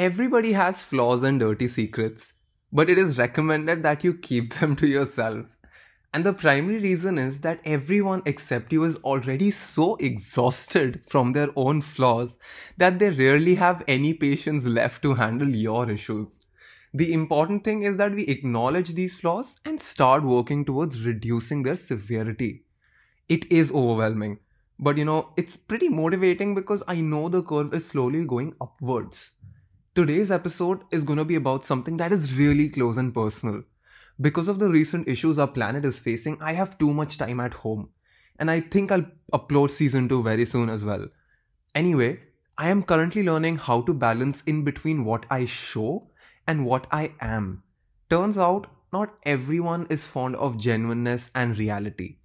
Everybody has flaws and dirty secrets, but it is recommended that you keep them to yourself. And the primary reason is that everyone except you is already so exhausted from their own flaws that they rarely have any patience left to handle your issues. The important thing is that we acknowledge these flaws and start working towards reducing their severity. It is overwhelming, but you know, it's pretty motivating because I know the curve is slowly going upwards. Today's episode is going to be about something that is really close and personal. Because of the recent issues our planet is facing, I have too much time at home. And I think I'll upload season 2 very soon as well. Anyway, I am currently learning how to balance in between what I show and what I am. Turns out, not everyone is fond of genuineness and reality.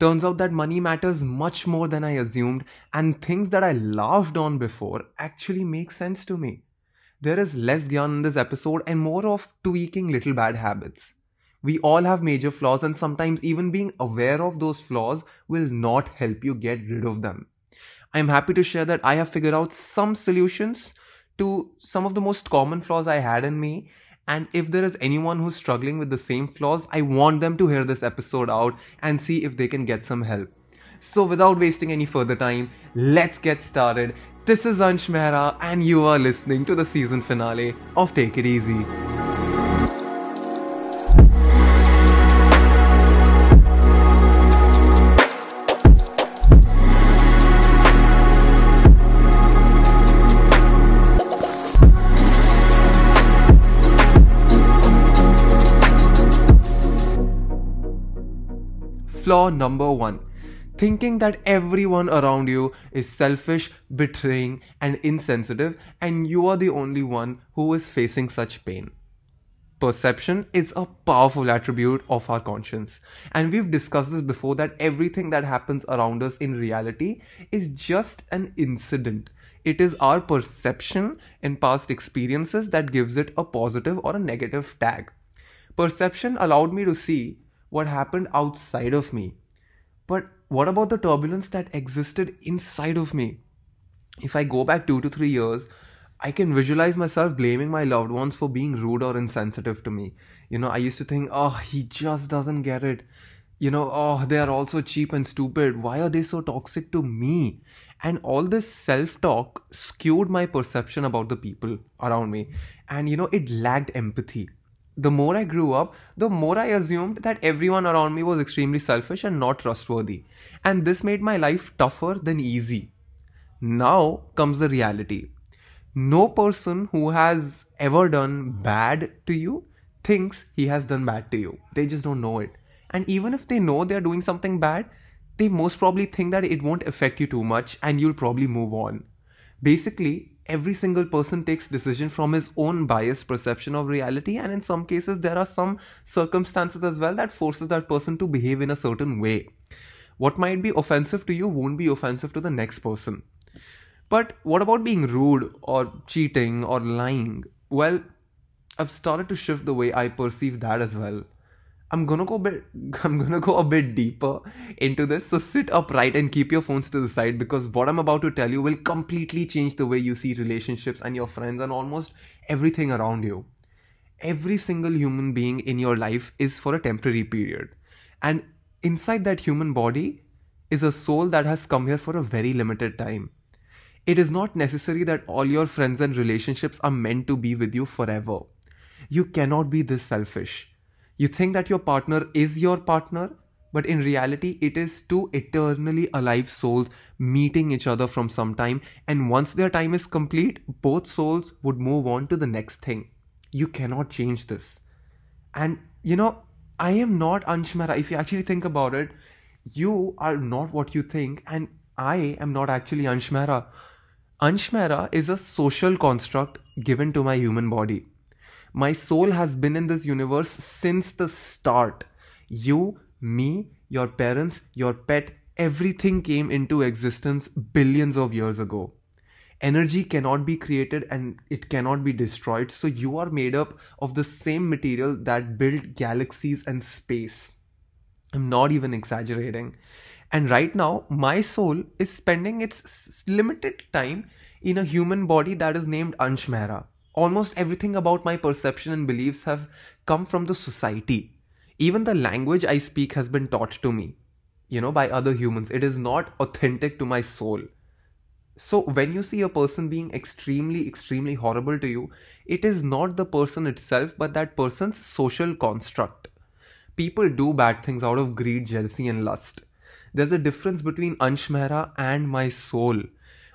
Turns out that money matters much more than I assumed, and things that I laughed on before actually make sense to me. There is less gyan in this episode and more of tweaking little bad habits. We all have major flaws, and sometimes even being aware of those flaws will not help you get rid of them. I am happy to share that I have figured out some solutions to some of the most common flaws I had in me. And if there is anyone who's struggling with the same flaws, I want them to hear this episode out and see if they can get some help. So, without wasting any further time, let's get started. This is Ansh Mehra, and you are listening to the season finale of Take It Easy. Flaw number one thinking that everyone around you is selfish, betraying, and insensitive, and you are the only one who is facing such pain. Perception is a powerful attribute of our conscience. And we've discussed this before that everything that happens around us in reality is just an incident. It is our perception in past experiences that gives it a positive or a negative tag. Perception allowed me to see what happened outside of me. But what about the turbulence that existed inside of me? If I go back two to three years, I can visualize myself blaming my loved ones for being rude or insensitive to me. You know, I used to think, oh, he just doesn't get it. You know, oh, they are also cheap and stupid. Why are they so toxic to me? And all this self talk skewed my perception about the people around me. And, you know, it lacked empathy the more I grew up, the more I assumed that everyone around me was extremely selfish and not trustworthy. And this made my life tougher than easy. Now comes the reality. No person who has ever done bad to you thinks he has done bad to you. They just don't know it. And even if they know they're doing something bad, they most probably think that it won't affect you too much and you'll probably move on. Basically, every single person takes decision from his own biased perception of reality and in some cases there are some circumstances as well that forces that person to behave in a certain way. What might be offensive to you won't be offensive to the next person. But what about being rude or cheating or lying? Well i've started to shift the way i perceive that as well I'm gonna go a bit I'm gonna go a bit deeper into this. So sit upright and keep your phones to the side because what I'm about to tell you will completely change the way you see relationships and your friends and almost everything around you. Every single human being in your life is for a temporary period. And inside that human body is a soul that has come here for a very limited time. It is not necessary that all your friends and relationships are meant to be with you forever. You cannot be this selfish you think that your partner is your partner, but in reality, it is two eternally alive souls meeting each other from some time. And once their time is complete, both souls would move on to the next thing. You cannot change this. And you know, I am not Ansh Mehra. If you actually think about it, you are not what you think, and I am not actually Ansh Mehra. Anshmara is a social construct given to my human body. My soul has been in this universe since the start. You, me, your parents, your pet, everything came into existence billions of years ago. Energy cannot be created and it cannot be destroyed, so you are made up of the same material that built galaxies and space. I'm not even exaggerating. And right now, my soul is spending its limited time in a human body that is named Ansh Mehra. Almost everything about my perception and beliefs have come from the society. Even the language I speak has been taught to me, you know, by other humans. It is not authentic to my soul. So, when you see a person being extremely, extremely horrible to you, it is not the person itself, but that person's social construct. People do bad things out of greed, jealousy, and lust. There's a difference between Ansh Mehra and my soul.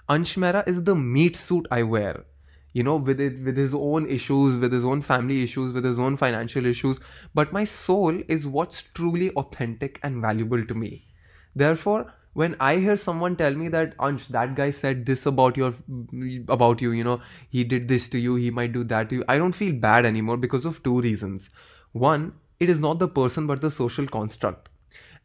Ansh Mehra is the meat suit I wear you know with it with his own issues with his own family issues with his own financial issues. But my soul is what's truly authentic and valuable to me. Therefore when i hear someone tell me that ansh that guy said this about your about you you know he did this to you he might do that to you i don't feel bad anymore because of two reasons. One it is not the person but the social construct.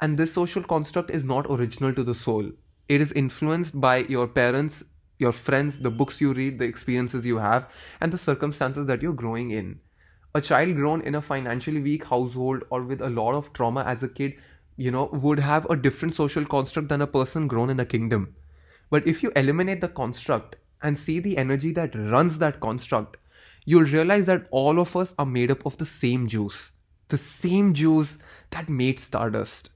And this social construct is not original to the soul. It is influenced by your parents your friends, the books you read, the experiences you have, and the circumstances that you're growing in. A child grown in a financially weak household or with a lot of trauma as a kid, you know, would have a different social construct than a person grown in a kingdom. But if you eliminate the construct and see the energy that runs that construct, you'll realize that all of us are made up of the same juice, the same juice that made Stardust.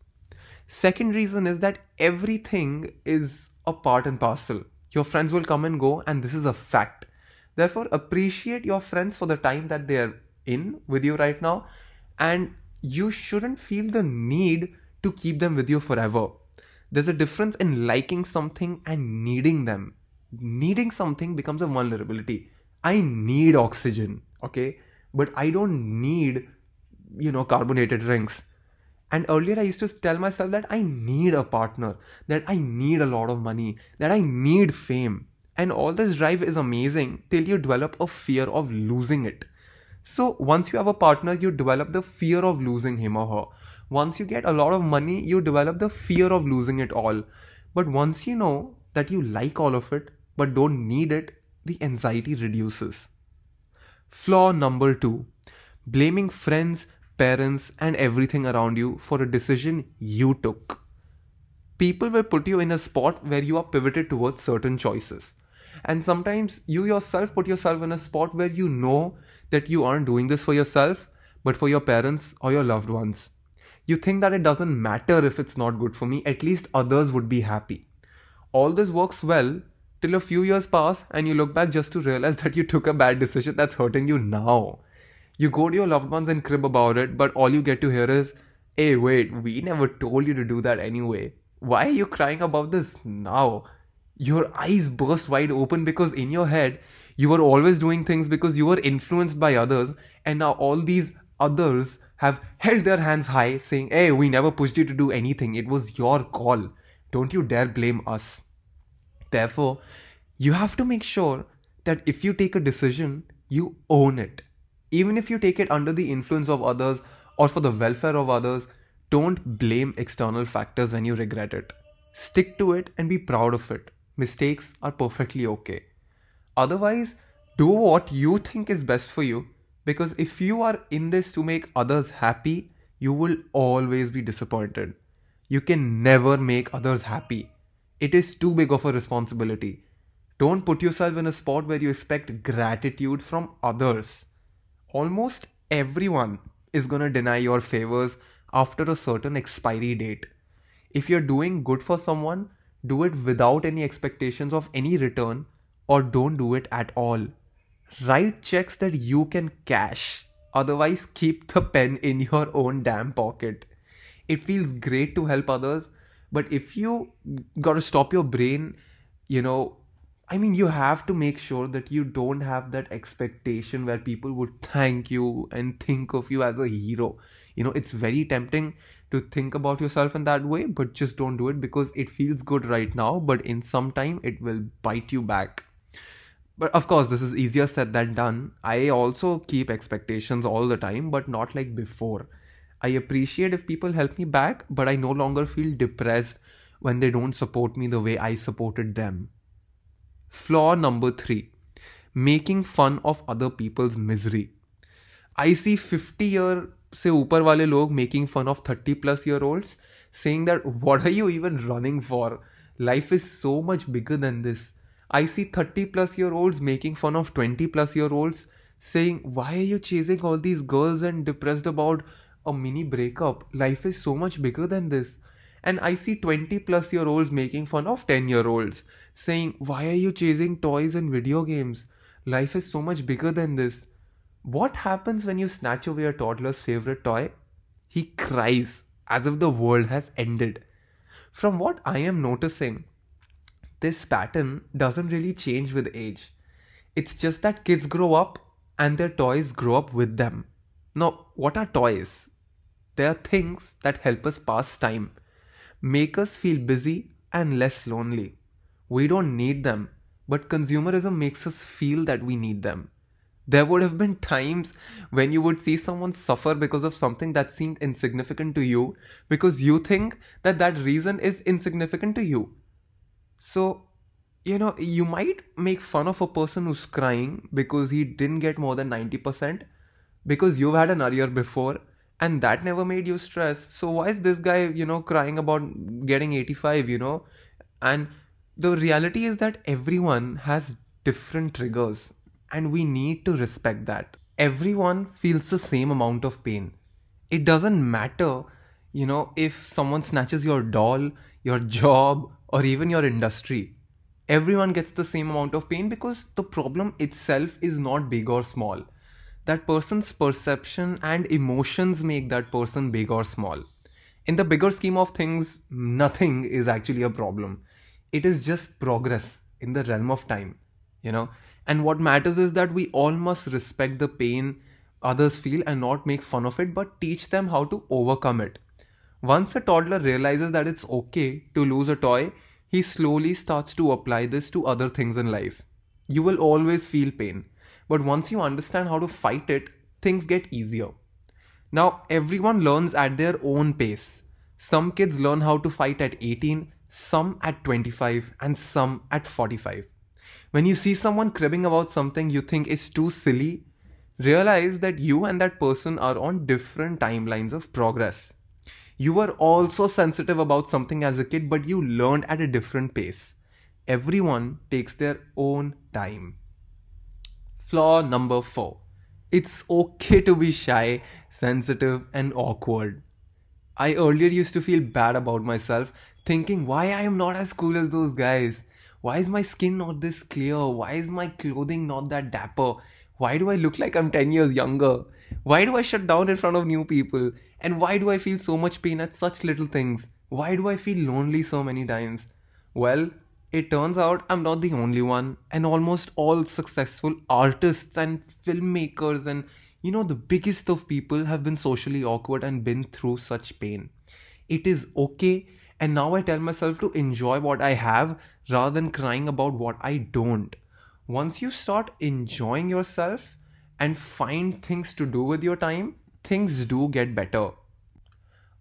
Second reason is that everything is a part and parcel. Your friends will come and go, and this is a fact. Therefore, appreciate your friends for the time that they are in with you right now, and you shouldn't feel the need to keep them with you forever. There's a difference in liking something and needing them. Needing something becomes a vulnerability. I need oxygen, okay? But I don't need, you know, carbonated drinks. And earlier, I used to tell myself that I need a partner, that I need a lot of money, that I need fame. And all this drive is amazing till you develop a fear of losing it. So, once you have a partner, you develop the fear of losing him or her. Once you get a lot of money, you develop the fear of losing it all. But once you know that you like all of it but don't need it, the anxiety reduces. Flaw number two blaming friends, parents, and everything around you for a decision you took. People will put you in a spot where you are pivoted towards certain choices. And sometimes you yourself put yourself in a spot where you know that you aren't doing this for yourself, but for your parents or your loved ones. You think that it doesn't matter if it's not good for me, at least others would be happy. All this works well till a few years pass and you look back just to realize that you took a bad decision that's hurting you now. You go to your loved ones and crib about it, but all you get to hear is, hey, wait, we never told you to do that anyway. Why are you crying about this now? Your eyes burst wide open because in your head, you were always doing things because you were influenced by others, and now all these others have held their hands high, saying, Hey, we never pushed you to do anything. It was your call. Don't you dare blame us. Therefore, you have to make sure that if you take a decision, you own it. Even if you take it under the influence of others or for the welfare of others, don't blame external factors when you regret it. Stick to it and be proud of it. Mistakes are perfectly okay. Otherwise, do what you think is best for you because if you are in this to make others happy, you will always be disappointed. You can never make others happy. It is too big of a responsibility. Don't put yourself in a spot where you expect gratitude from others almost everyone is going to deny your favors after a certain expiry date. If you're doing good for someone, do it without any expectations of any return or don't do it at all. Write checks that you can cash. Otherwise, keep the pen in your own damn pocket. It feels great to help others, but if you got to stop your brain, you know, I mean, you have to make sure that you don't have that expectation where people would thank you and think of you as a hero. You know, it's very tempting to think about yourself in that way, but just don't do it because it feels good right now, but in some time it will bite you back. But of course, this is easier said than done. I also keep expectations all the time, but not like before. I appreciate if people help me back, but I no longer feel depressed when they don't support me the way I supported them Flaw number three making fun of other people's misery. I see 50 year से ऊपर वाले लोग making fun of 30 plus year olds saying that what are you even running for life is so much bigger than this I see 30 plus year olds making fun of 20 plus year olds, saying, Why are you chasing all these girls and depressed about a mini breakup? Life is so much bigger than this. and I see 20 plus year olds making fun of 10 year olds, saying, Why are you chasing toys and video games? Life is so much bigger than this. What happens when you snatch away a toddler's favorite toy? He cries as if the world has ended. From what I am noticing, this pattern doesn't really change with age. It's just that kids grow up and their toys grow up with them. Now, what are toys? They are things that help us pass time, make us feel busy and less lonely. We don't need them, but consumerism makes us feel that we need them. There would have been times when you would see someone suffer because of something that seemed insignificant to you because you think that that reason is insignificant to you. So, you know, you might make fun of a person who's crying because he didn't get more than 90% because you've had an arrear before and that never made you stress. So, why is this guy, you know, crying about getting 85, you know? And the reality is that everyone has different triggers and we need to respect that. Everyone feels the same amount of pain. It doesn't matter, you know, if someone snatches your doll, your job, or even your industry. Everyone gets the same amount of pain because the problem itself is not big or small. That person's perception and emotions make that person big or small. In the bigger scheme of things, nothing is actually a problem. It is just progress in the realm of time, you know. And what matters is that we all must respect the pain others feel and not make fun of it, but teach them how to overcome it. Once a toddler realizes that it's okay to lose a toy, he slowly starts to apply this to other things in life. You will always feel pain, but once you understand how to fight it, things get easier. Now, everyone learns at their own pace. Some kids learn how to fight at 18, some at 25, and some at 45. When you see someone cribbing about something you think is too silly, realize that you and that person are on different timelines of progress. You were also sensitive about something as a kid, but you learned at a different pace. Everyone takes their own time. Flaw number four it's okay to be shy, sensitive, and awkward. I earlier used to feel bad about myself, thinking why I am not as cool as those guys. Why is my skin not this clear? Why is my clothing not that dapper? Why do I look like I'm 10 years younger? Why do I shut down in front of new people? And why do I feel so much pain at such little things? Why do I feel lonely so many times? Well, it turns out I'm not the only one, and almost all successful artists and filmmakers and you know, the biggest of people have been socially awkward and been through such pain. It is okay and now I tell myself to enjoy what I have rather than crying about what I don't. Once you start enjoying yourself and find things to do with your time, things do get better.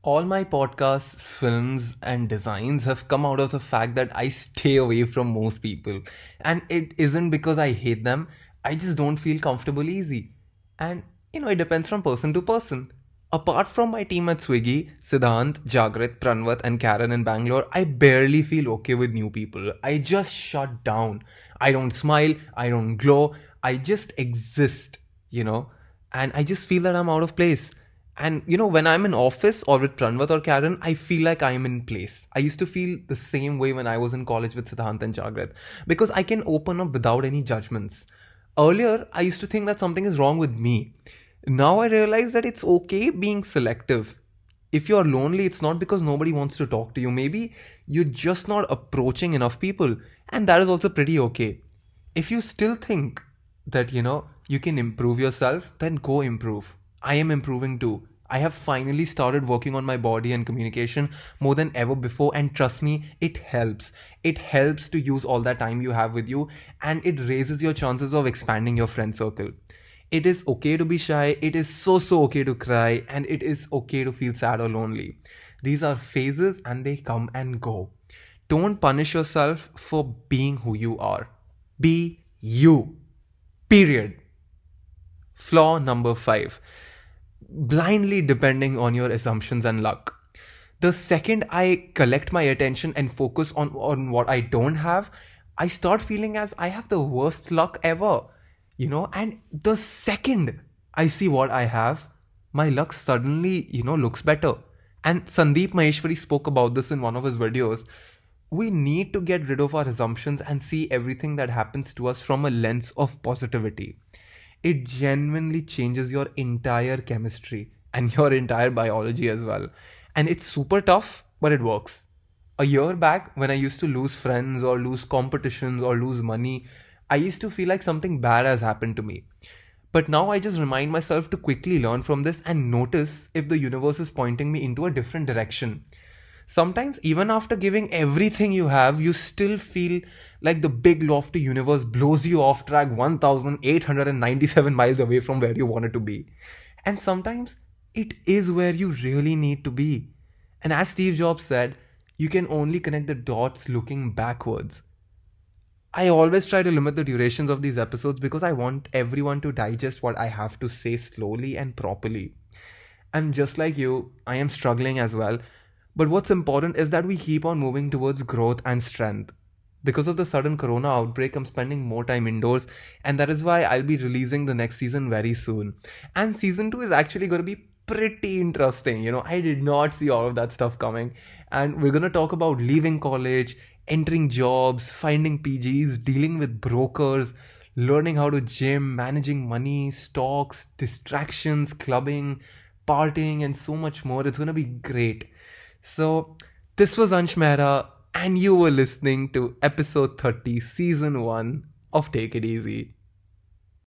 All my podcasts, films, and designs have come out of the fact that I stay away from most people. And it isn't because I hate them, I just don't feel comfortable easy. And you know, it depends from person to person. Apart from my team at Swiggy, Siddhant, Jagrit, Pranvat, and Karen in Bangalore, I barely feel okay with new people. I just shut down. I don't smile, I don't glow, I just exist, you know, and I just feel that I'm out of place. And you know, when I'm in office or with Pranvat or Karen, I feel like I'm in place. I used to feel the same way when I was in college with Siddhant and Jagrit because I can open up without any judgments. Earlier, I used to think that something is wrong with me now I realize that it's okay being selective. If you're lonely, it's not because nobody wants to talk to you. Maybe you're just not approaching enough people, and that is also pretty okay. If you still think that, you know, you can improve yourself, then go improve. I am improving too. I have finally started working on my body and communication more than ever before, and trust me, it helps. It helps to use all that time you have with you, and it raises your chances of expanding your friend circle. It is okay to be shy, it is so, so okay to cry, and it is okay to feel sad or lonely. These are phases and they come and go. Don't punish yourself for being who you are. Be you. Period. Flaw number five blindly depending on your assumptions and luck. The second I collect my attention and focus on, on what I don't have, I start feeling as I have the worst luck ever, you know. And the second I see what I have, my luck suddenly, you know, looks better. And Sandeep Maheshwari spoke about this in one of his videos. We need to get rid of our assumptions and see everything that happens to us from a lens of positivity. It genuinely changes your entire chemistry and your entire biology as well. And it's super tough, but it works. A year back, when I used to lose friends or lose competitions or lose money, I used to feel like something bad has happened to me. But now I just remind myself to quickly learn from this and notice if the universe is pointing me into a different direction. Sometimes, even after giving everything you have, you still feel like the big lofty universe blows you off track 1897 miles away from where you wanted to be. And sometimes it is where you really need to be. And as Steve Jobs said, you can only connect the dots looking backwards. I always try to limit the durations of these episodes because I want everyone to digest what I have to say slowly and properly. And just like you, I am struggling as well. But what's important is that we keep on moving towards growth and strength. Because of the sudden corona outbreak, I'm spending more time indoors, and that is why I'll be releasing the next season very soon. And season 2 is actually going to be pretty interesting. You know, I did not see all of that stuff coming. And we're going to talk about leaving college, entering jobs, finding PGs, dealing with brokers, learning how to gym, managing money, stocks, distractions, clubbing, partying, and so much more. It's going to be great. So, this was Ansh Mehra, and you were listening to episode 30, season 1 of Take It Easy.